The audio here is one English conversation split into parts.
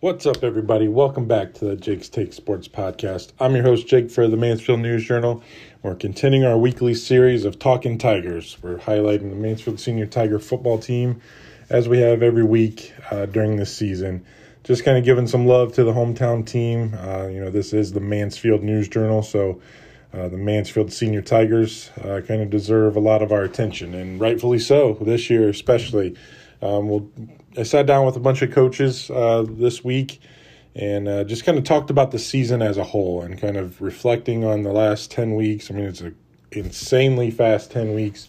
What's up, everybody? Welcome back to the Jake's Take Sports Podcast. I'm your host, Jake, for the Mansfield News Journal. We're continuing our weekly series of Talking Tigers. We're highlighting the Mansfield Senior Tiger football team as we have every week uh, during this season. Just kind of giving some love to the hometown team. Uh, you know, this is the Mansfield News Journal, so uh, the Mansfield Senior Tigers uh, kind of deserve a lot of our attention, and rightfully so this year, especially. Um, we'll, I sat down with a bunch of coaches uh, this week and uh, just kind of talked about the season as a whole and kind of reflecting on the last 10 weeks. I mean, it's an insanely fast 10 weeks.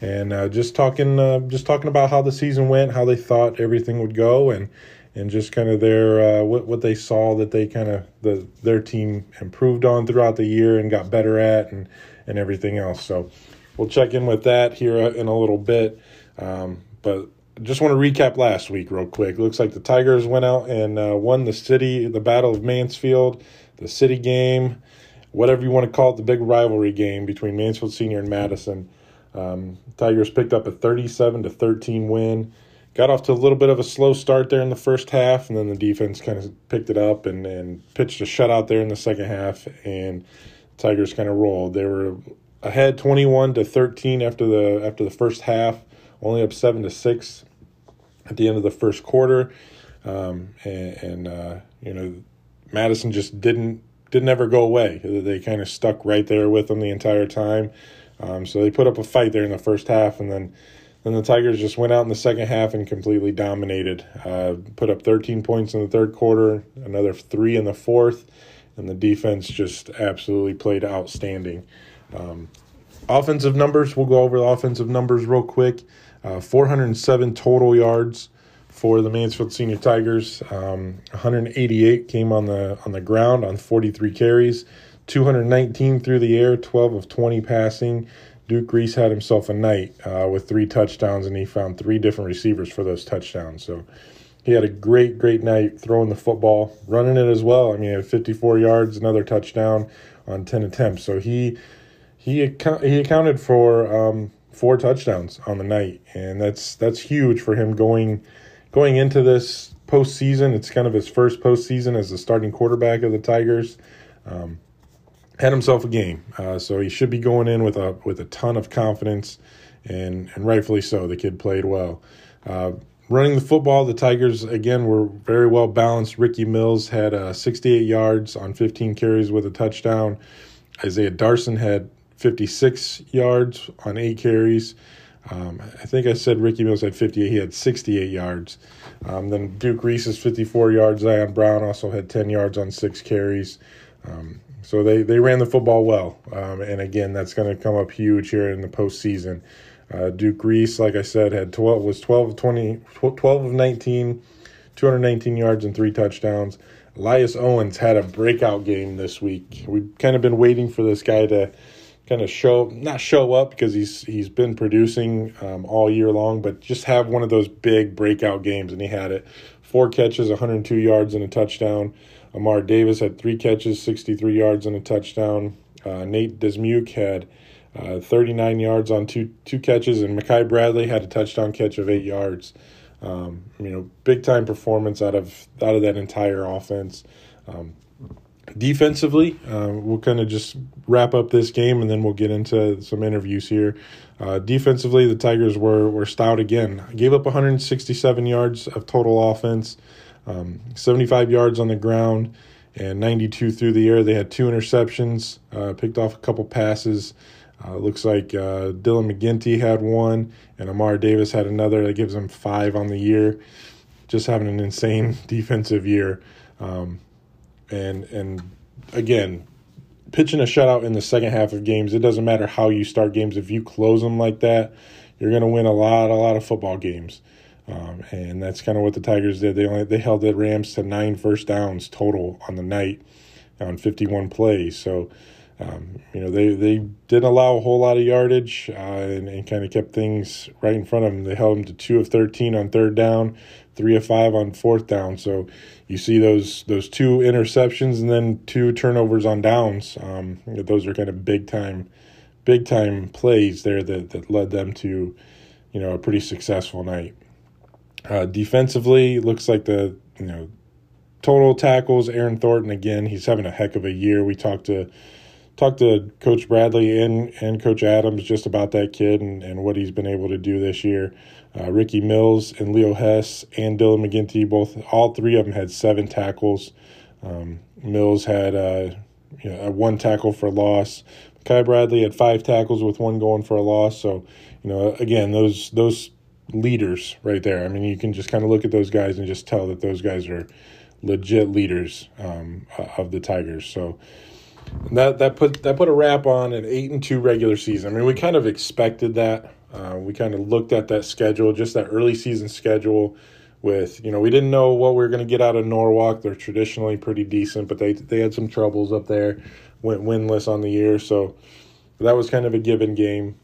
And uh, just talking, uh, just talking about how the season went, how they thought everything would go, and and just kind of their uh, what what they saw that they kind of the their team improved on throughout the year and got better at, and and everything else. So we'll check in with that here in a little bit. Um, but just want to recap last week real quick. Looks like the Tigers went out and uh, won the city, the Battle of Mansfield, the city game, whatever you want to call it, the big rivalry game between Mansfield Senior and Madison. Um, Tigers picked up a 37 to 13 win. Got off to a little bit of a slow start there in the first half, and then the defense kind of picked it up and, and pitched a shutout there in the second half, and Tigers kind of rolled. They were ahead 21 to 13 after the after the first half only up seven to six at the end of the first quarter, um, and, and uh, you know Madison just didn't didn't ever go away. They kind of stuck right there with them the entire time. Um, so they put up a fight there in the first half, and then then the Tigers just went out in the second half and completely dominated. Uh, put up 13 points in the third quarter, another three in the fourth, and the defense just absolutely played outstanding. Um, offensive numbers, we'll go over the offensive numbers real quick. Uh, 407 total yards for the Mansfield Senior Tigers. Um, 188 came on the on the ground on 43 carries. 219 through the air, 12 of 20 passing. Duke Reese had himself a night uh, with three touchdowns, and he found three different receivers for those touchdowns. So he had a great, great night throwing the football, running it as well. I mean, he had 54 yards, another touchdown on 10 attempts. So he he he accounted for um, four touchdowns on the night, and that's that's huge for him going going into this postseason. It's kind of his first postseason as the starting quarterback of the Tigers. Um, had himself a game, uh, so he should be going in with a with a ton of confidence, and and rightfully so. The kid played well. Uh, running the football, the Tigers again were very well balanced. Ricky Mills had uh, 68 yards on 15 carries with a touchdown. Isaiah Darson had 56 yards on eight carries. Um, I think I said Ricky Mills had 58. He had 68 yards. Um, then Duke Reese's 54 yards. Zion Brown also had 10 yards on six carries. Um, so they, they ran the football well. Um, and again, that's going to come up huge here in the postseason. Uh, Duke Reese, like I said, had 12 was 12 of 20, 12 of 19, 219 yards and three touchdowns. Elias Owens had a breakout game this week. We've kind of been waiting for this guy to kind of show not show up because he's he's been producing um, all year long, but just have one of those big breakout games, and he had it. Four catches, 102 yards, and a touchdown. Amar Davis had three catches, 63 yards, and a touchdown. Uh, Nate Desmuke had uh, 39 yards on two two catches, and Makai Bradley had a touchdown catch of eight yards. Um, you know, big time performance out of out of that entire offense. Um, defensively, uh, we'll kind of just wrap up this game and then we'll get into some interviews here. Uh, defensively, the Tigers were were stout again. Gave up 167 yards of total offense, um, 75 yards on the ground, and 92 through the air. They had two interceptions, uh, picked off a couple passes. Uh, looks like uh, Dylan McGinty had one, and Amar Davis had another. That gives them five on the year. Just having an insane defensive year. Um, and and again, pitching a shutout in the second half of games, it doesn't matter how you start games. If you close them like that, you're going to win a lot, a lot of football games. Um, and that's kind of what the Tigers did. They only they held the Rams to nine first downs total on the night on 51 plays. So, um, you know, they, they didn't allow a whole lot of yardage uh, and, and kind of kept things right in front of them. They held them to two of 13 on third down, three of five on fourth down. So you see those those two interceptions and then two turnovers on downs. Um, those are kind of big time, big time plays there that that led them to, you know, a pretty successful night. Uh, defensively, looks like the you know total tackles, Aaron Thornton again. He's having a heck of a year. We talked to talked to Coach Bradley and and Coach Adams just about that kid and, and what he's been able to do this year. Uh, Ricky Mills and Leo Hess and Dylan McGinty both all three of them had seven tackles. Um, Mills had uh, you know, one tackle for loss. Kai Bradley had five tackles with one going for a loss. So, you know, again, those those leaders right there. I mean, you can just kind of look at those guys and just tell that those guys are legit leaders um, of the Tigers. So that that put that put a wrap on an eight and two regular season. I mean, we kind of expected that. Uh, we kind of looked at that schedule, just that early season schedule. With you know, we didn't know what we were going to get out of Norwalk. They're traditionally pretty decent, but they they had some troubles up there. Went winless on the year, so that was kind of a given game.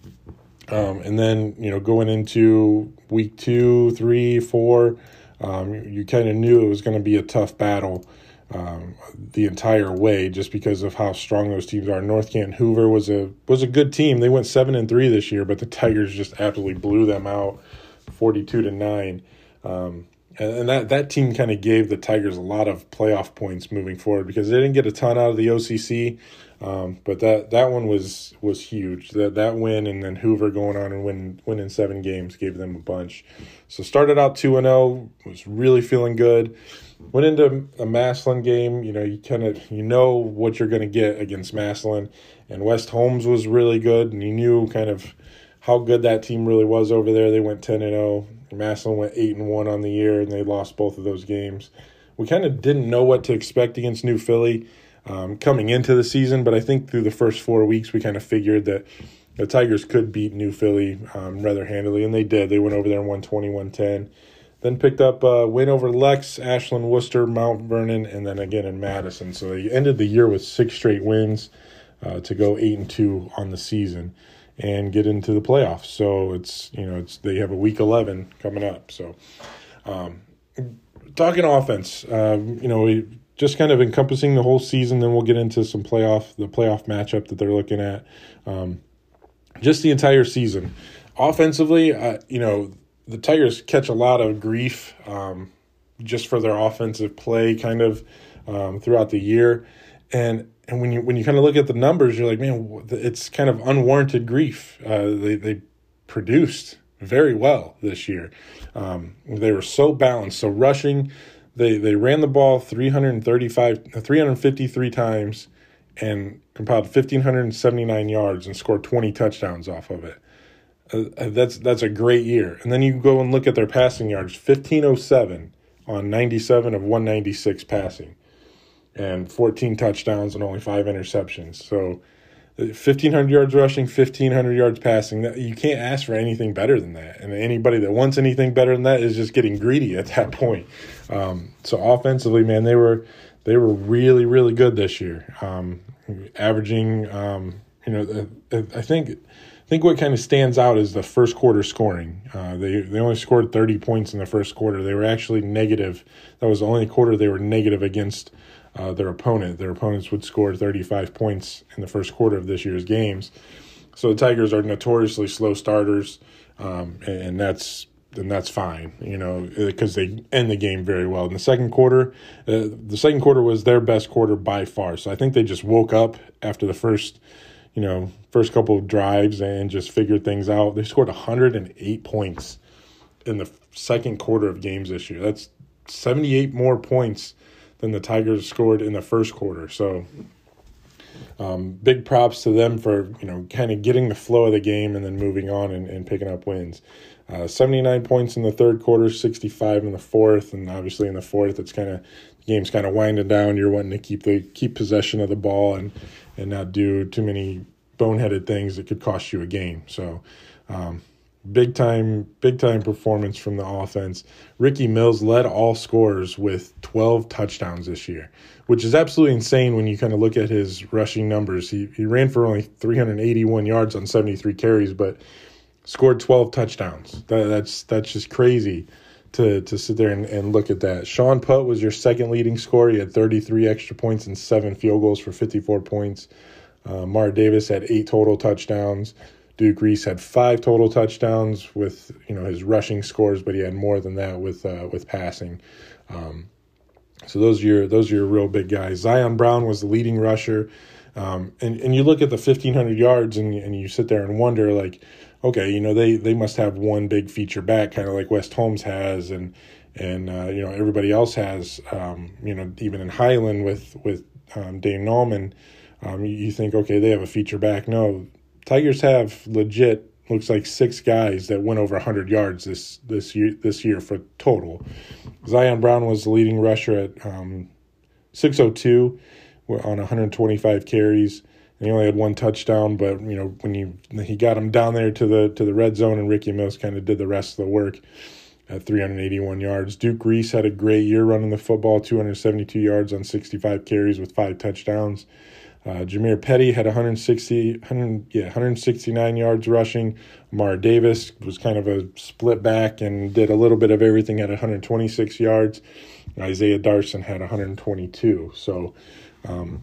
Um, and then you know, going into week two, three, four, um, you kind of knew it was going to be a tough battle um, the entire way, just because of how strong those teams are. North Canton Hoover was a was a good team. They went seven and three this year, but the Tigers just absolutely blew them out, forty two to nine. Um, and, and that that team kind of gave the Tigers a lot of playoff points moving forward because they didn't get a ton out of the OCC. Um, but that that one was was huge. That that win and then Hoover going on and win winning seven games gave them a bunch. So started out two and zero. Oh, was really feeling good. Went into a Massillon game. You know you kind of you know what you're going to get against Massillon, and West Holmes was really good, and you knew kind of how good that team really was over there. They went ten and zero. Oh. Massillon went eight and one on the year, and they lost both of those games. We kind of didn't know what to expect against New Philly um, coming into the season, but I think through the first four weeks, we kind of figured that the Tigers could beat New Philly um, rather handily, and they did. They went over there and won 21 10. Then picked up a win over Lex, Ashland, Wooster, Mount Vernon, and then again in Madison. So they ended the year with six straight wins uh, to go eight and two on the season and get into the playoffs. So it's you know it's they have a week eleven coming up. So um, talking offense, um, you know we just kind of encompassing the whole season. Then we'll get into some playoff, the playoff matchup that they're looking at. Um, just the entire season. Offensively, uh, you know, the Tigers catch a lot of grief um, just for their offensive play, kind of um, throughout the year, and and when you when you kind of look at the numbers, you're like, man, it's kind of unwarranted grief. Uh, they they produced very well this year. Um, they were so balanced. So rushing, they they ran the ball 335 353 times and compiled 1579 yards and scored 20 touchdowns off of it. Uh, uh, that's that's a great year. And then you go and look at their passing yards, 1507 on 97 of 196 passing and 14 touchdowns and only 5 interceptions. So 1500 yards rushing, 1500 yards passing. You can't ask for anything better than that. And anybody that wants anything better than that is just getting greedy at that point. Um, so offensively, man, they were they were really really good this year, um, averaging. Um, you know, I think think what kind of stands out is the first quarter scoring. Uh, they they only scored 30 points in the first quarter. They were actually negative. That was the only quarter they were negative against uh, their opponent. Their opponents would score 35 points in the first quarter of this year's games. So the Tigers are notoriously slow starters, um, and, and, that's and that's fine, you know, because they end the game very well. In the second quarter, uh, the second quarter was their best quarter by far. So I think they just woke up after the first, you know, first couple of drives and just figured things out. They scored 108 points in the second quarter of games this year. That's 78 more points than the Tigers scored in the first quarter. So um, big props to them for you know kind of getting the flow of the game and then moving on and, and picking up wins. Uh, 79 points in the third quarter, 65 in the fourth, and obviously in the fourth, it's kind of the game's kind of winding down. You're wanting to keep the keep possession of the ball and and not do too many boneheaded things that could cost you a game. So um, big time big time performance from the offense. Ricky Mills led all scorers with 12 touchdowns this year, which is absolutely insane when you kind of look at his rushing numbers. He he ran for only 381 yards on 73 carries, but scored 12 touchdowns. That, that's that's just crazy to to sit there and, and look at that. Sean Putt was your second leading scorer. He had 33 extra points and seven field goals for 54 points. Uh, Mark Davis had eight total touchdowns. Duke Reese had five total touchdowns with you know his rushing scores, but he had more than that with uh, with passing. Um, So those are your those are your real big guys. Zion Brown was the leading rusher, um, and and you look at the fifteen hundred yards and and you sit there and wonder like, okay, you know they they must have one big feature back, kind of like West Holmes has, and and uh, you know everybody else has. Um, you know even in Highland with with um, Dane Nallman, um, you, you think okay they have a feature back. No, Tigers have legit looks like six guys that went over 100 yards this this year this year for total. Zion Brown was the leading rusher at um, 602 on 125 carries. He only had one touchdown, but you know when you he got him down there to the to the red zone, and Ricky Mills kind of did the rest of the work at 381 yards. Duke Reese had a great year running the football, 272 yards on 65 carries with five touchdowns. Uh, Jameer Petty had 160, 100, yeah, 169 yards rushing. Mar Davis was kind of a split back and did a little bit of everything at 126 yards. Isaiah Darson had 122. So, um,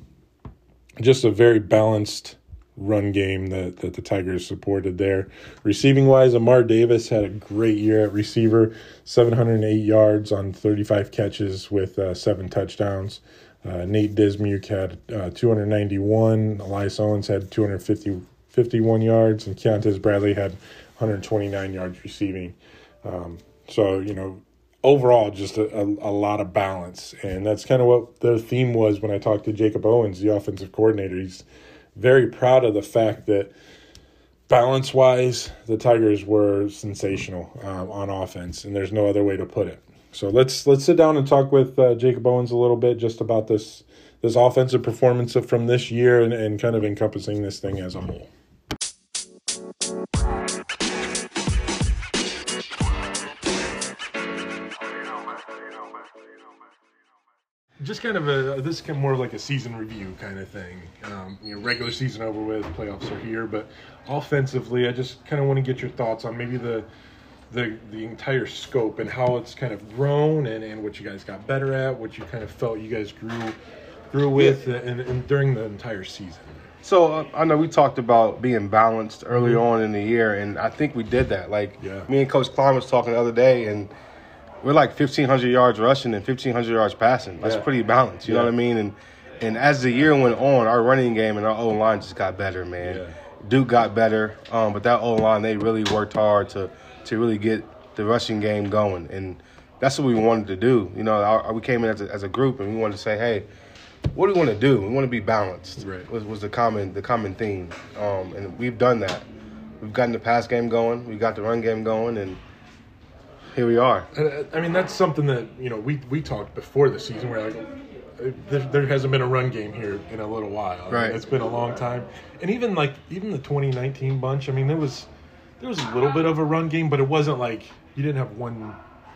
just a very balanced run game that, that the Tigers supported there. Receiving wise, Amar Davis had a great year at receiver, 708 yards on 35 catches with uh, seven touchdowns. Uh, Nate Dismuke had uh, 291. Elias Owens had 251 yards, and Keontez Bradley had 129 yards receiving. Um, so, you know, overall, just a, a, a, lot of balance. And that's kind of what the theme was when I talked to Jacob Owens, the offensive coordinator. He's very proud of the fact that balance wise, the Tigers were sensational um, on offense, and there's no other way to put it. So let's let's sit down and talk with uh, Jacob Owens a little bit just about this this offensive performance from this year and, and kind of encompassing this thing as a whole. Just kind of a this is kind of more like a season review kind of thing. Um, you know, regular season over with, playoffs are here, but offensively, I just kind of want to get your thoughts on maybe the the the entire scope and how it's kind of grown and, and what you guys got better at, what you kind of felt you guys grew grew with yeah. and, and, during the entire season. So uh, I know we talked about being balanced early mm-hmm. on in the year, and I think we did that. Like yeah. me and Coach Klein was talking the other day, and we're like fifteen hundred yards rushing and fifteen hundred yards passing. That's yeah. pretty balanced. You know what I mean? And and as the year went on, our running game and our O line just got better, man. Duke got better, um, but that O line they really worked hard to to really get the rushing game going. And that's what we wanted to do. You know, our, we came in as a, as a group and we wanted to say, hey, what do we want to do? We want to be balanced. Right. Was, was the common the common theme, um, and we've done that. We've gotten the pass game going. We got the run game going, and here we are. Uh, I mean, that's something that you know we we talked before the season. Where like there, there, hasn't been a run game here in a little while. Right. it's been a long time, and even like even the 2019 bunch. I mean, there was there was a little bit of a run game, but it wasn't like you didn't have one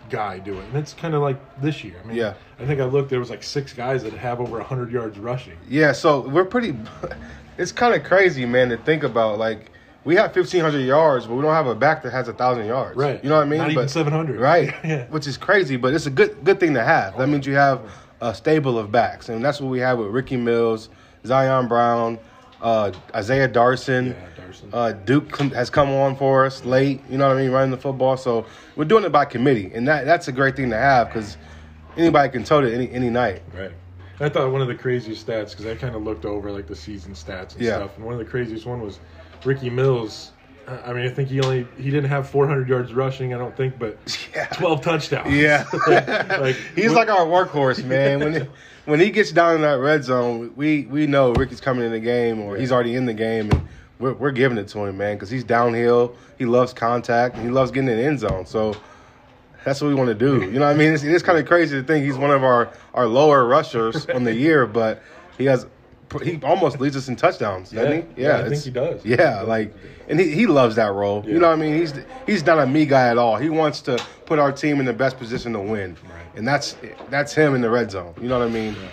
guy do it. And it's kind of like this year. I mean, yeah. I think I looked. There was like six guys that have over hundred yards rushing. Yeah, so we're pretty. It's kind of crazy, man, to think about. Like we have fifteen hundred yards, but we don't have a back that has a thousand yards. Right. You know what I mean? Not but, even seven hundred. Right. yeah. Which is crazy, but it's a good good thing to have. That means you have a stable of backs, and that's what we have with Ricky Mills, Zion Brown, uh, Isaiah Darson. Yeah uh, Duke has come on for us late, you know what I mean, running the football. So we're doing it by committee, and that that's a great thing to have because anybody can tote it any any night. Right. I thought one of the craziest stats because I kind of looked over like the season stats and yeah. stuff, and one of the craziest one was Ricky Mills. I mean, I think he only he didn't have 400 yards rushing, I don't think, but yeah. 12 touchdowns. Yeah, like he's like our workhorse, man. When he, when he gets down in that red zone, we we know Ricky's coming in the game or he's already in the game, and we're, we're giving it to him, man, because he's downhill. He loves contact. And he loves getting in the end zone. So that's what we want to do. You know what I mean? It's, it's kind of crazy to think he's one of our, our lower rushers on the year, but he has he almost leads us in touchdowns, doesn't yeah, he? Yeah, yeah I think he does. Yeah, like, and he, he loves that role. Yeah. You know what I mean? He's he's not a me guy at all. He wants to put our team in the best position to win, right. and that's that's him in the red zone. You know what I mean? Yeah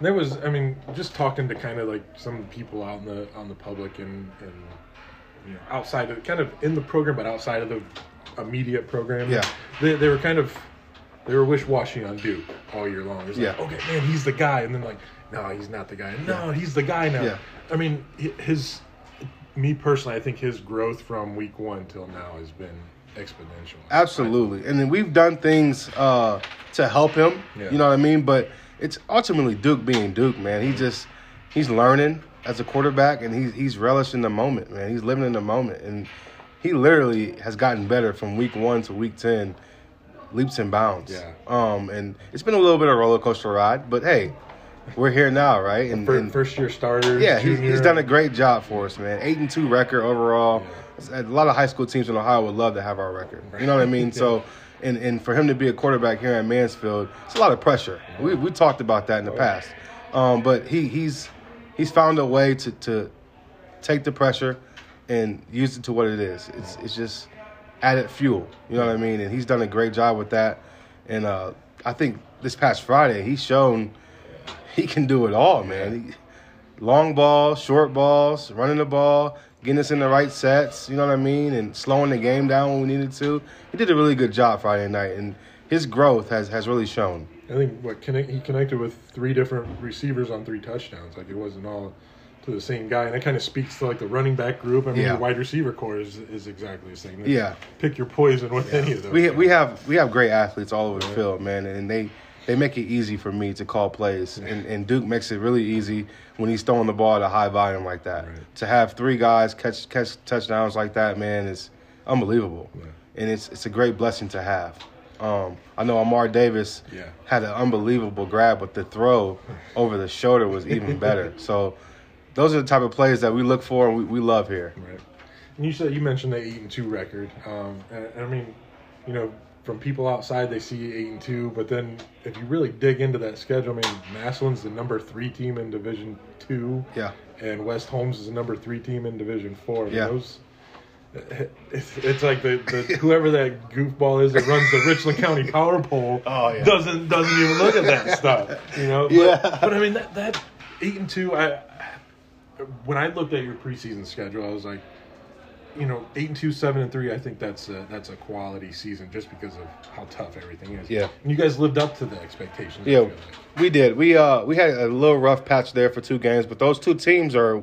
there was, I mean, just talking to kind of like some people out in the on the public and and you know outside of kind of in the program, but outside of the immediate program. Yeah, they they were kind of they were wish washy on Duke all year long. It yeah. Okay, man, he's the guy, and then like, no, he's not the guy. No, yeah. he's the guy now. Yeah. I mean, his me personally, I think his growth from week one till now has been exponential. Absolutely, and then we've done things uh, to help him. Yeah. You know what I mean? But it's ultimately Duke being Duke, man. He just he's learning as a quarterback, and he's he's relishing the moment, man. He's living in the moment, and he literally has gotten better from week one to week ten, leaps and bounds. Yeah. Um, and it's been a little bit of a roller coaster ride, but hey, we're here now, right? And, first, and first year starter. Yeah, he's, he's, done a great job for us, man. Eight and two record overall. Yeah. A lot of high school teams in Ohio would love to have our record. You know what I mean? yeah. So. And, and for him to be a quarterback here at Mansfield, it's a lot of pressure. We, we talked about that in the oh, past. Um, but he, he's he's found a way to, to take the pressure and use it to what it is. It's it's just added fuel. You know what I mean? And he's done a great job with that. And uh, I think this past Friday he's shown he can do it all, man. He, long balls, short balls, running the ball, getting us in the right sets. You know what I mean? And slowing the game down when we needed to. He did a really good job Friday night, and his growth has has really shown. I think what connect, he connected with three different receivers on three touchdowns. Like it wasn't all to the same guy, and that kind of speaks to like the running back group. I mean, yeah. the wide receiver corps is, is exactly the same. yeah, pick your poison with yeah. any of those. We we have we have great athletes all over the field, man, and they they make it easy for me to call plays, and, and Duke makes it really easy when he's throwing the ball at a high volume like that. Right. To have three guys catch catch touchdowns like that, man, is unbelievable, yeah. and it's it's a great blessing to have. Um, I know Amar Davis yeah. had an unbelievable grab, but the throw over the shoulder was even better. so those are the type of plays that we look for and we, we love here. Right. And you said you mentioned the eight and two record. Um, and, and I mean, you know, from people outside they see eight and two, but then if you really dig into that schedule, I mean, Massillon's the number three team in Division Two. Yeah. And West Holmes is the number three team in Division Four. I mean, yeah. Those it's, it's like the, the whoever that goofball is that runs the Richland County Power Poll oh, yeah. doesn't doesn't even look at that stuff, you know. But, yeah. But I mean that that eight and two. I when I looked at your preseason schedule, I was like, you know, eight and two, seven and three. I think that's a, that's a quality season just because of how tough everything is. Yeah. And you guys lived up to the expectations. Yeah, we did. We uh we had a little rough patch there for two games, but those two teams are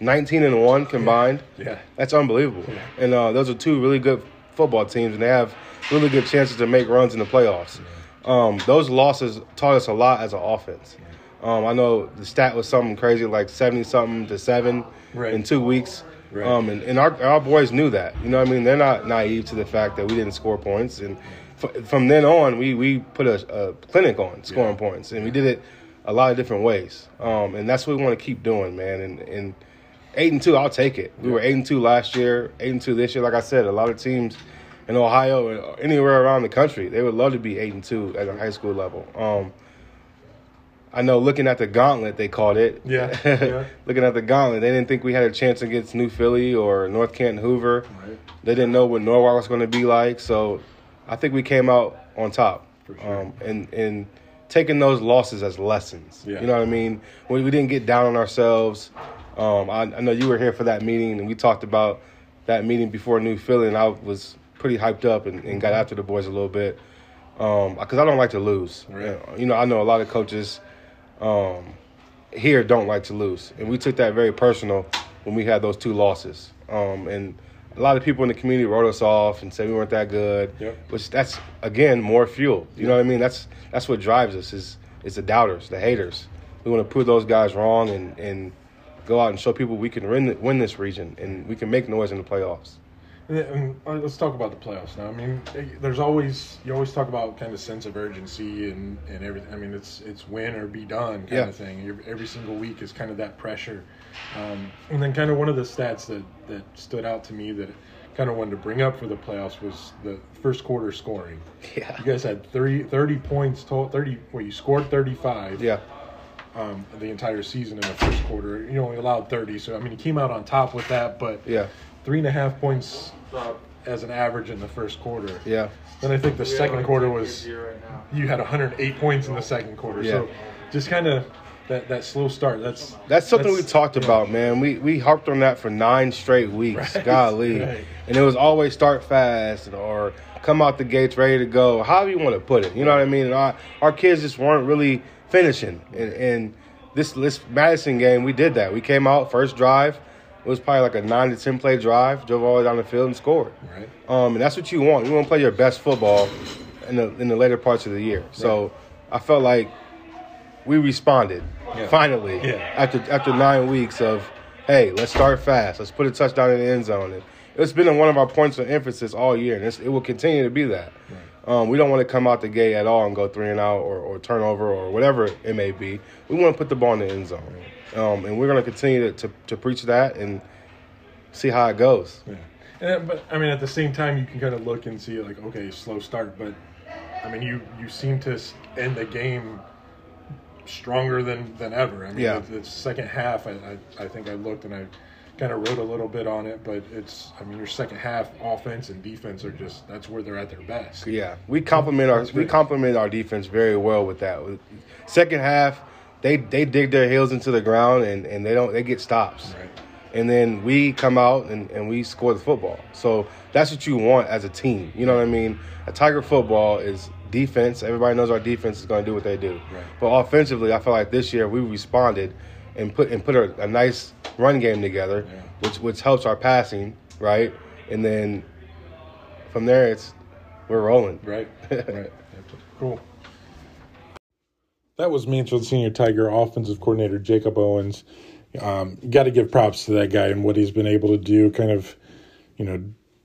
19 and 1 combined. Yeah. That's unbelievable. Yeah. And uh, those are two really good football teams, and they have really good chances to make runs in the playoffs. Yeah. Um, those losses taught us a lot as an offense. Um, I know the stat was something crazy like 70 something to 7 right. in two weeks. Right. Um, and, and our, our boys knew that. You know what I mean? They're not naive to the fact that we didn't score points. And f- from then on, we, we put a, a clinic on scoring yeah. points. And we did it a lot of different ways. Um, and that's what we want to keep doing, man. And, and – eight and two, I'll take it. We were eight and two last year, eight and two this year. Like I said, a lot of teams in Ohio and anywhere around the country, they would love to be eight and two at a high school level. Um, I know looking at the gauntlet, they called it. Yeah. yeah. looking at the gauntlet, they didn't think we had a chance against New Philly or North Canton Hoover. Right. They didn't know what Norwalk was going to be like. So I think we came out on top. Sure. Um, and, and taking those losses as lessons. Yeah. You know what I mean? We, we didn't get down on ourselves. Um, I, I, know you were here for that meeting, and we talked about that meeting before New Philly, and I was pretty hyped up and, and got after the boys a little bit because um, I don't like to lose. Right. You know, I know a lot of coaches um, here don't like to lose, and we took that very personal when we had those two losses. Um, and a lot of people in the community wrote us off and said we weren't that good. Yep. Which that's again more fuel. You know what I mean? That's that's what drives us is is the doubters, the haters. We want to prove those guys wrong and and go out and show people we can win, win this region and we can make noise in the playoffs. And let's talk about the playoffs now. I mean, there's always you always talk about kind of sense of urgency and, and everything. I mean, it's it's win or be done kind yeah. of thing. Every, every single week is kind of that pressure. Um, and then kind of one of the stats that that stood out to me that kind of wanted to bring up for the playoffs was the first quarter scoring. Yeah, you guys had 30, 30 points total. Thirty. Well, you scored thirty five. Yeah um, the entire season in the first quarter. You only allowed 30, so I mean, he came out on top with that, but yeah, three and a half points as an average in the first quarter. Yeah. Then I think the we second quarter was right you had 108 points in the second quarter. Yeah. So just kind of that, that slow start. That's that's something that's, we talked yeah. about, man. We we harped on that for nine straight weeks. Right. Golly, right. and it was always start fast or come out the gates ready to go. However you want to put it, you know what I mean. And our our kids just weren't really finishing. And, and this this Madison game, we did that. We came out first drive, It was probably like a nine to ten play drive, drove all the way down the field and scored. Right. Um, and that's what you want. You want to play your best football in the in the later parts of the year. So. I felt like we responded yeah. finally yeah. after after nine weeks of hey, let's start fast. Let's put a touchdown in the end zone. And it's been one of our points of emphasis all year, and it will continue to be that. Right. Um, we don't want to come out the gate at all and go three and out or, or turnover or whatever it may be. We want to put the ball in the end zone. Um, and we're going to continue to, to, preach that and see how it goes. Yeah. And, but, I mean, at the same time, you can kind of look and see, like, okay, slow start. But, I mean, you, you seem to end the game stronger than, than ever. I mean, yeah. the, the second half, I, I, I think I looked and I – kind of wrote a little bit on it, but it's I mean your second half offense and defense are just that's where they're at their best. Yeah, we complement our we complement our defense very well with that. Second half, they they dig their heels into the ground and, and they don't they get stops, right. and then we come out and, and we score the football. So that's what you want as a team. You know what I mean? A Tiger football is defense. Everybody knows our defense is going to do what they do. Right. But offensively, I feel like this year we responded and put and put a, a nice run game together, yeah. which which helps our passing, right? And then from there, it's we're rolling. Right. right. Cool. That was Mansfield Senior Tiger offensive coordinator Jacob Owens. Um, Got to give props to that guy and what he's been able to do. Kind of, you know,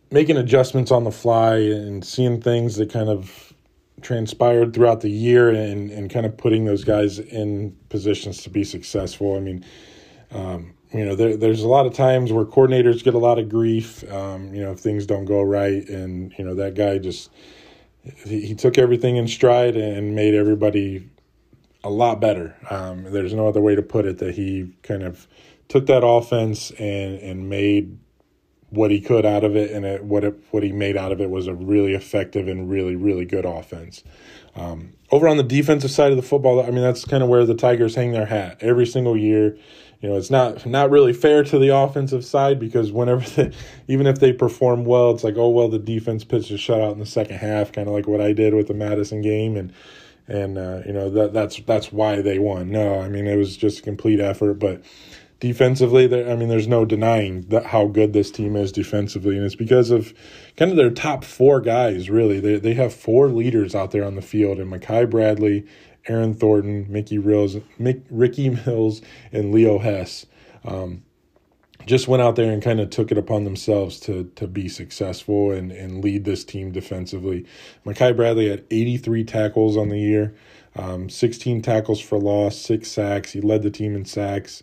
making adjustments on the fly and seeing things that kind of transpired throughout the year and, and kind of putting those guys in positions to be successful. I mean, um, you know, there, there's a lot of times where coordinators get a lot of grief, um, you know, if things don't go right. And, you know, that guy just, he, he took everything in stride and made everybody a lot better. Um, there's no other way to put it that he kind of took that offense and, and made what he could out of it, and it, what it, what he made out of it was a really effective and really really good offense. Um, over on the defensive side of the football, I mean that's kind of where the Tigers hang their hat every single year. You know, it's not not really fair to the offensive side because whenever they, even if they perform well, it's like oh well the defense pitched a shutout in the second half, kind of like what I did with the Madison game, and and uh, you know that that's that's why they won. No, I mean it was just a complete effort, but defensively there i mean there's no denying that how good this team is defensively. And it's because of kind of their top four guys really. They, they have four leaders out there on the field and Makai Bradley Aaron Thornton Mickey Rills Mick, Ricky Mills and Leo Hess. Um, just went out there and kind of took it upon themselves to to be successful and, and lead this team defensively. Makai Bradley had 83 tackles on the year. Um, 16 tackles for loss, six sacks. He led the team in sacks,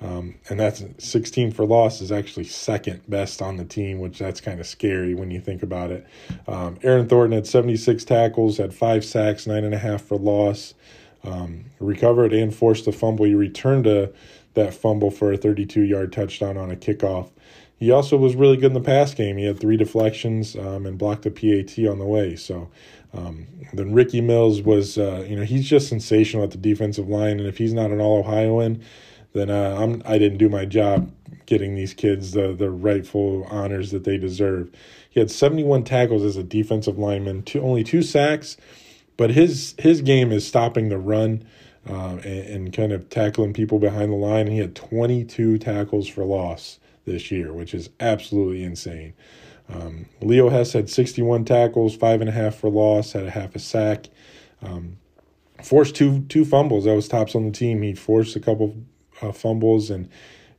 um, and that's 16 for loss is actually second best on the team, which that's kind of scary when you think about it. Um, Aaron Thornton had 76 tackles, had five sacks, nine and a half for loss. Um, recovered and forced a fumble. He returned a, that fumble for a 32 yard touchdown on a kickoff. He also was really good in the pass game. He had three deflections um, and blocked a PAT on the way. So um, then Ricky Mills was, uh, you know, he's just sensational at the defensive line, and if he's not an All Ohioan, then uh, I'm I didn't do my job getting these kids the the rightful honors that they deserve. He had 71 tackles as a defensive lineman, two, only two sacks, but his his game is stopping the run. Uh, and, and, kind of tackling people behind the line. He had 22 tackles for loss this year, which is absolutely insane. Um, Leo Hess had 61 tackles, five and a half for loss, had a half a sack, um, forced two two fumbles. That was tops on the team. He forced a couple uh, fumbles and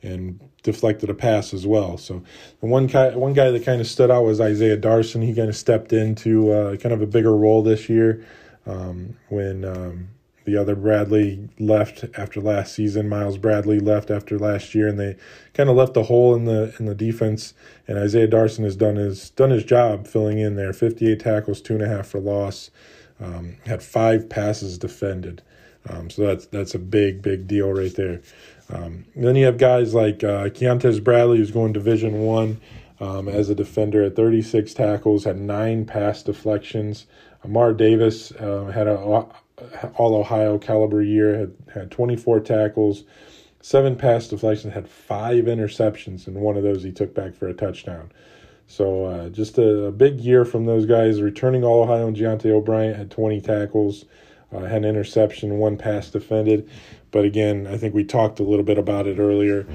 and deflected a pass as well. So the one guy one guy that kind of stood out was Isaiah Darson. He kind of stepped into uh, kind of a bigger role this year um, when um, the other Bradley left after last season. Miles Bradley left after last year, and they kind of left a hole in the in the defense. And Isaiah Darson has done his done his job filling in there. Fifty eight tackles, two and a half for loss. Um, had five passes defended. Um, so that's that's a big big deal right there. Um, then you have guys like uh, Bradley, who's going Division One um, as a defender at 36 tackles, had nine pass deflections. Amar Davis uh, had a all Ohio caliber year, had, had 24 tackles, seven pass deflections, had five interceptions, and one of those he took back for a touchdown. So uh, just a, a, big year from those guys. Returning All Ohio and Giante O'Brien had 20 tackles, uh, had an interception, one pass defended. But again, I think we talked a little bit about it earlier.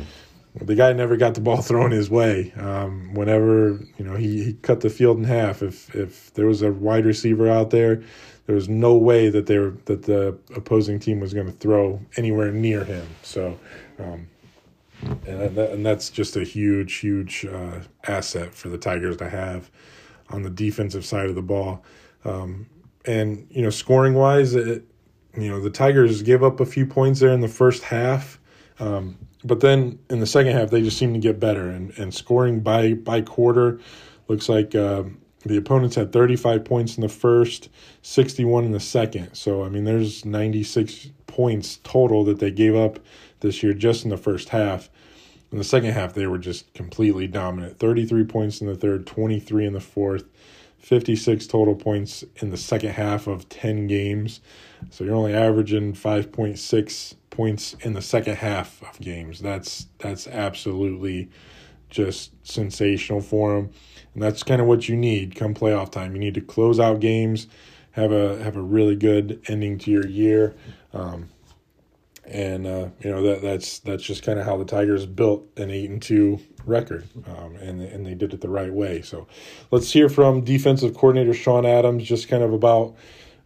the guy never got the ball thrown his way. Um, whenever you know he, he cut the field in half, if if there was a wide receiver out there, there was no way that they were that the opposing team was going to throw anywhere near him. So, um, and that, and that's just a huge huge uh, asset for the Tigers to have on the defensive side of the ball. Um, and you know, scoring wise, it, you know the Tigers gave up a few points there in the first half. Um, but then in the second half, they just seem to get better and, and scoring by by quarter. Looks like uh, the opponents had 35 points in the first, 61 in the second. So I mean, there's 96 points total that they gave up this year just in the first half. In the second half, they were just completely dominant. 33 points in the third, 23 in the fourth, 56 total points in the second half of 10 games. So you're only averaging 5.6 points in the second half of games. That's that's absolutely just sensational for them. And that's kind of what you need come playoff time. You need to close out games, have a have a really good ending to your year. Um, and uh, you know that that's that's just kind of how the Tigers built an eight and two record, um, and and they did it the right way. So, let's hear from defensive coordinator Sean Adams, just kind of about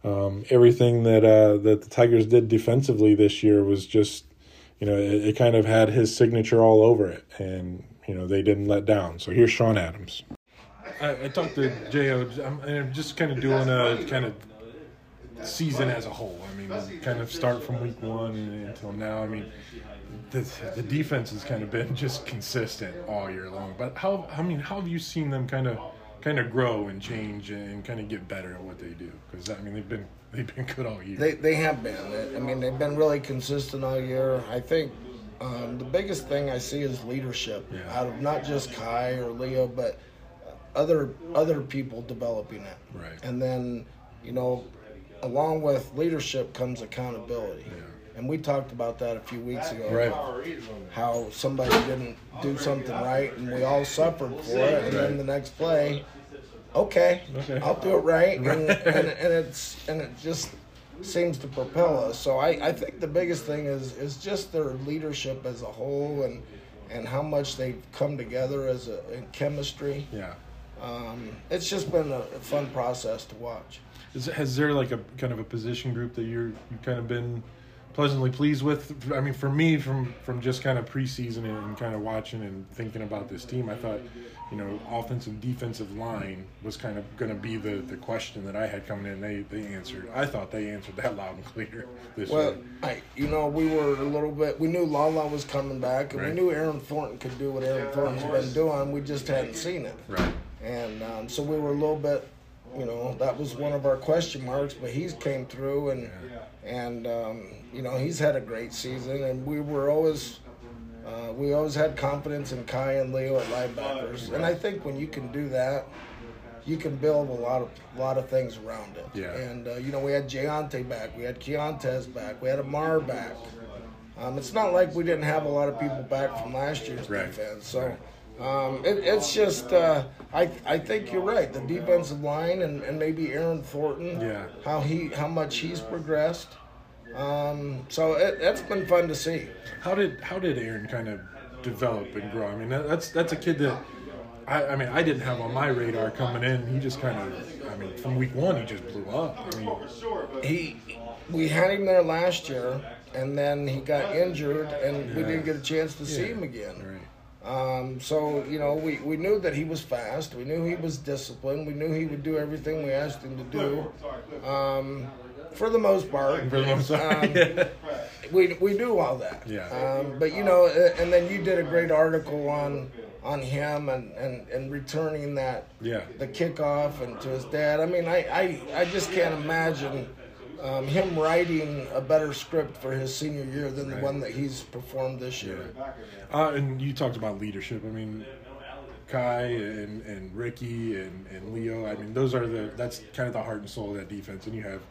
um, everything that uh, that the Tigers did defensively this year was just, you know, it, it kind of had his signature all over it, and you know they didn't let down. So here's Sean Adams. I, I talked to Jo. I'm, I'm just kind of doing a kind of season as a whole. I mean, kind of start from week one until now. I mean, the the defense has kind of been just consistent all year long. But how? I mean, how have you seen them kind of kind of grow and change and kind of get better at what they do? Because I mean, they've been they've been good all year. They they have been. I mean, they've been really consistent all year. I think. Um, the biggest thing I see is leadership yeah. out of not just Kai or Leo, but other other people developing it. Right. And then, you know, along with leadership comes accountability. Yeah. And we talked about that a few weeks ago. Right. How somebody didn't do something right and we all suffered for it. And then the next play, okay, okay. I'll do it right. And, and, and, it's and it just seems to propel us. So I, I think the biggest thing is is just their leadership as a whole and and how much they've come together as a in chemistry. Yeah. Um, it's just been a fun process to watch. Is, has there like a kind of a position group that you're you kind of been pleasantly pleased with? I mean, for me, from from just kind of preseason and, and kind of watching and thinking about this team, I thought, you know, offensive defensive line was kind of going to be the the question that I had coming in. They they answered. I thought they answered that loud and clear this well, year. I you know we were a little bit. We knew Lala was coming back, and right. we knew Aaron Thornton could do what Aaron Thornton's been doing. We just hadn't seen it. Right. And um, so we were a little bit you know that was one of our question marks but he's came through and and um, you know he's had a great season. And we were always uh, we always had confidence in Kai and Leo at linebackers. And I think when you can do that you can build a lot of a lot of things around it. Yeah. and uh, you know we had Jayante back we had Keontez back we had Amar back. Um, it's not like we didn't have a lot of people back from last year's right. defense. So um, it, it's just, uh, I I think you're right. The defensive line and, and maybe Aaron Thornton, yeah. how he how much he's progressed. Um, so it, that's been fun to see. How did how did Aaron kind of develop and grow? I mean, that's that's a kid that I, I mean I didn't have on my radar coming in. He just kind of, I mean, from week one he just blew up. I mean, he we had him there last year, and then he got injured, and yeah. we didn't get a chance to yeah. see him again. Right. Um, so, you know, we, we knew that he was fast. We knew he was disciplined. We knew he would do everything we asked him to do. Um, for the most part. For the most part. Um, we, we knew all that. Yeah. Um, but, you know, and then you did a great article on on him and, and, and returning that yeah. the kickoff and to his dad. I mean, I, I, I just can't imagine – um, him writing a better script for his senior year than right. the one that he's performed this year. Uh, and you talked about leadership. I mean, Kai and, and Ricky and, and Leo. I mean, those are the that's kind of the heart and soul of that defense. And you have,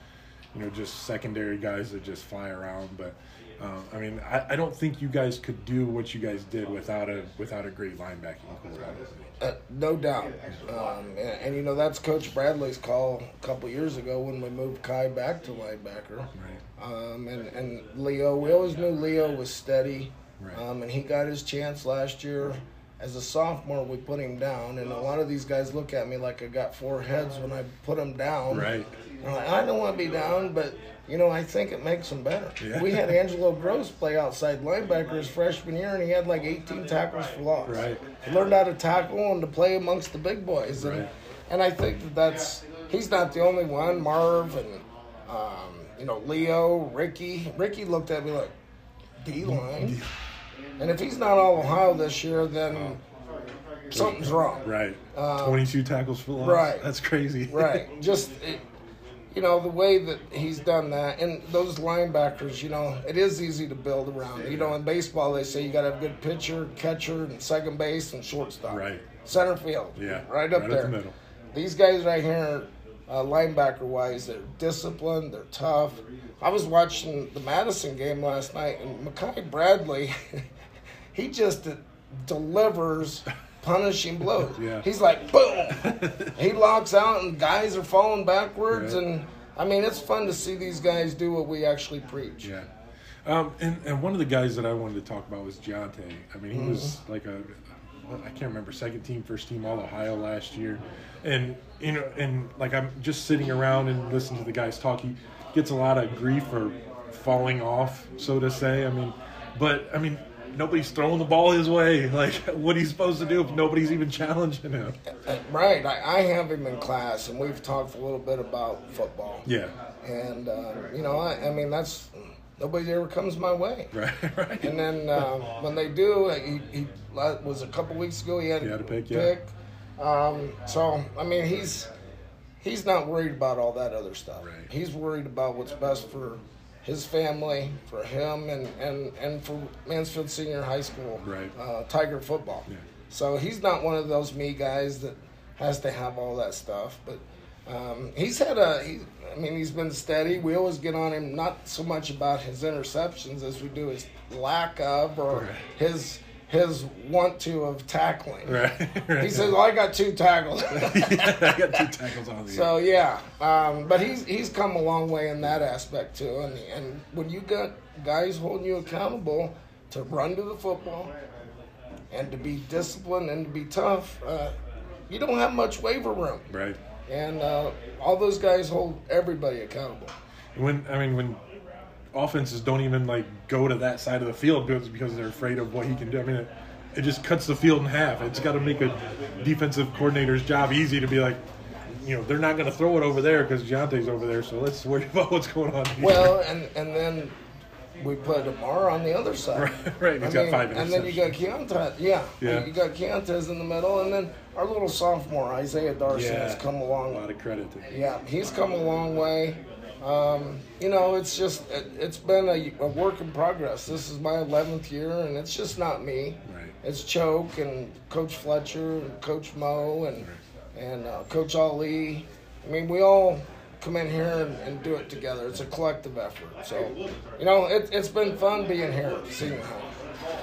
you know, just secondary guys that just fly around. But um, I mean, I, I don't think you guys could do what you guys did without a without a great linebacking corps. Uh, no doubt, um, and, and, you know that's Coach Bradley's call a couple years ago when we moved Kai back to linebacker. Um, and and Leo, we always knew Leo was steady. um, and he got his chance last year. As a sophomore, we put him down, and a lot of these guys look at me like I got four heads when I put him down. Right. Like, i don't want to be down, but you know, I think it makes them better. Yeah. We had Angelo Gross play outside linebacker his freshman year, and he had like 18 tackles for loss. Right. He learned how to tackle and to play amongst the big boys. And, right. and I think that that's, he's not the only one. Marv and, um, you know, Leo, Ricky. Ricky looked at me like, D line. And if he's not all Ohio this year, then something's wrong. Right. Um, 22 tackles for loss. Right. That's crazy. right. Just, it, you know, the way that he's done that, and those linebackers, you know, it is easy to build around. You know, in baseball, they say you got to have a good pitcher, catcher, and second base and shortstop. Right. Center field. Yeah. Right up right there. the middle. These guys right here, uh, linebacker wise, they're disciplined, they're tough. I was watching the Madison game last night, and Makai Bradley, he just delivers punishing blows. Yeah. He's like, boom. he locks out, and guys are falling backwards. Right. And I mean, it's fun to see these guys do what we actually preach. Yeah. Um, and, and one of the guys that I wanted to talk about was Giante. I mean, he mm-hmm. was like a, I can't remember, second team, first team All Ohio last year. And, you know, and like I'm just sitting around and listening to the guys talk. He gets a lot of grief for falling off, so to say. I mean, but I mean, nobody's throwing the ball his way. Like, what he's supposed to do if nobody's even challenging him? Right. I, I have him in class, and we've talked a little bit about football. Yeah. And uh, you know, I, I, mean, that's nobody ever comes my way. Right. Right. And then uh, when they do, he, he was a couple weeks ago. He had, he had a pick. pick. Yeah. Um, so I mean, he's he's not worried about all that other stuff. Right. He's worried about what's best for his family, for him, and, and, and for Mansfield Senior High School, right. uh, Tiger football. Yeah. So he's not one of those me guys that has to have all that stuff. But um, he's had a, he, I mean, he's been steady. We always get on him, not so much about his interceptions as we do his lack of or right. his his want to of tackling. Right. right. He says, "Well, I got two tackles." yeah, I got two tackles on the. So yeah, um, but he's he's come a long way in that aspect too. And and when you got guys holding you accountable to run to the football and to be disciplined and to be tough, uh, you don't have much waiver room. Right. And uh, all those guys hold everybody accountable. When I mean when offenses don't even like go to that side of the field because because they're afraid of what he can do. I mean, it, it just cuts the field in half. It's got to make a defensive coordinator's job easy to be like, you know, they're not going to throw it over there because Giante's over there. So let's worry about what's going on. Here. Well, and and then we put Amar on the other side. Right, right. He's I got mean, five And then you got Keontae. Yeah. Yeah. You got Keontae's in the middle, and then our little sophomore Isaiah Darcy yeah. has come along. A lot of credit to him. Yeah, he's come a long way. Um, you know, it's just it, has been a, a, work in progress. This is my eleventh year, and it's just not me. Right. It's Choke and Coach Fletcher and Coach Mo and right. and uh, Coach Ali. I mean, we all come in here and, and, do it together. It's a collective effort. So, you know, it, has been fun being here Senior High.